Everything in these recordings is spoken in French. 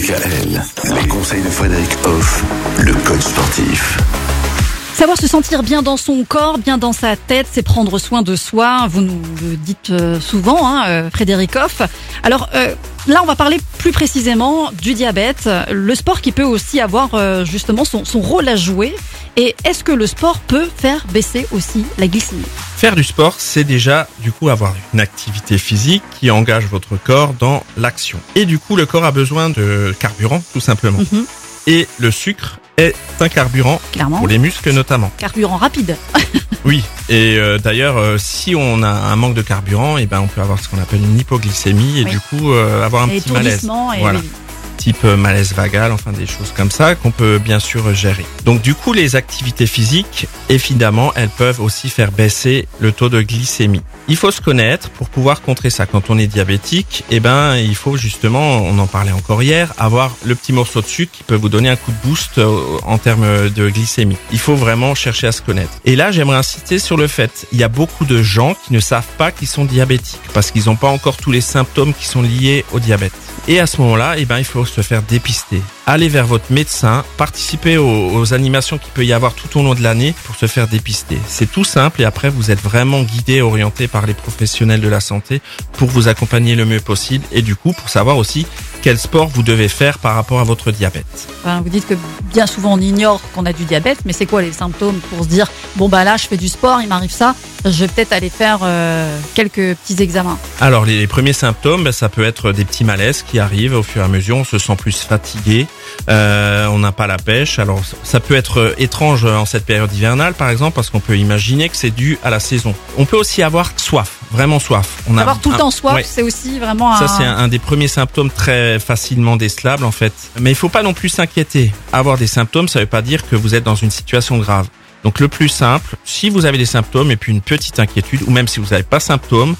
DKL, les conseils de Frédéric Hoff, le coach sportif. Savoir se sentir bien dans son corps, bien dans sa tête, c'est prendre soin de soi. Vous nous le dites euh, souvent, hein, euh, Frédéric Hoff. Alors euh, là, on va parler plus précisément du diabète, le sport qui peut aussi avoir justement son, son rôle à jouer. Et est-ce que le sport peut faire baisser aussi la glycémie Faire du sport, c'est déjà du coup avoir une activité physique qui engage votre corps dans l'action. Et du coup, le corps a besoin de carburant, tout simplement. Mhm. Et le sucre est un carburant Clairement. pour les muscles notamment. Carburant rapide. Oui. Et euh, d'ailleurs, euh, si on a un manque de carburant, et ben on peut avoir ce qu'on appelle une hypoglycémie et Oui. du coup euh, avoir un et petit malaise. Et Voilà. Type euh, malaise vagal, enfin des choses comme ça qu'on peut bien sûr gérer. Donc du coup, les activités physiques, évidemment, elles peuvent aussi faire baisser le taux de glycémie. Il faut se connaître pour pouvoir contrer ça. Quand on est diabétique, eh ben, il faut justement, on en parlait encore hier, avoir le petit morceau de sucre qui peut vous donner un coup de boost euh, en termes de glycémie. Il faut vraiment chercher à se connaître. Et là, j'aimerais insister sur le fait, il y a beaucoup de gens qui ne savent pas qu'ils sont diabétiques parce qu'ils n'ont pas encore tous les symptômes qui sont liés au diabète. Et à ce moment-là, eh ben, il faut se faire dépister. Allez vers votre médecin, participez aux, animations qu'il peut y avoir tout au long de l'année pour se faire dépister. C'est tout simple et après vous êtes vraiment guidé, orienté par les professionnels de la santé pour vous accompagner le mieux possible et du coup pour savoir aussi quel sport vous devez faire par rapport à votre diabète. Vous dites que bien souvent on ignore qu'on a du diabète, mais c'est quoi les symptômes pour se dire bon bah là je fais du sport, il m'arrive ça, je vais peut-être aller faire euh, quelques petits examens. Alors les, les premiers symptômes, ben, ça peut être des petits malaises qui arrivent au fur et à mesure. On se sent plus fatigué, euh, on n'a pas la pêche. Alors ça peut être euh, étrange en cette période hivernale, par exemple, parce qu'on peut imaginer que c'est dû à la saison. On peut aussi avoir soif, vraiment soif. On a Avoir tout le un- temps soif, ouais. c'est aussi vraiment Ça, un... c'est un, un des premiers symptômes très facilement décelables, en fait. Mais il faut pas non plus s'inquiéter. Avoir des symptômes, ça veut pas dire que vous êtes dans une situation grave. Donc, le plus simple, si vous avez des symptômes et puis une petite inquiétude, ou même si vous n'avez pas symptômes,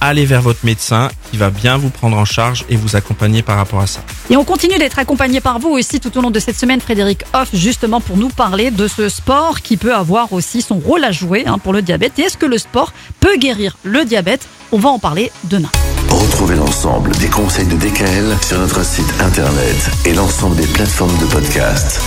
allez vers votre médecin qui va bien vous prendre en charge et vous accompagner par rapport à ça. Et on continue d'être accompagné par vous aussi tout au long de cette semaine, Frédéric Hoff, justement pour nous parler de ce sport qui peut avoir aussi son rôle à jouer hein, pour le diabète. Et est-ce que le sport peut guérir le diabète? On va en parler demain. Retrouvez l'ensemble des conseils de DKL sur notre site internet et l'ensemble des plateformes de podcast.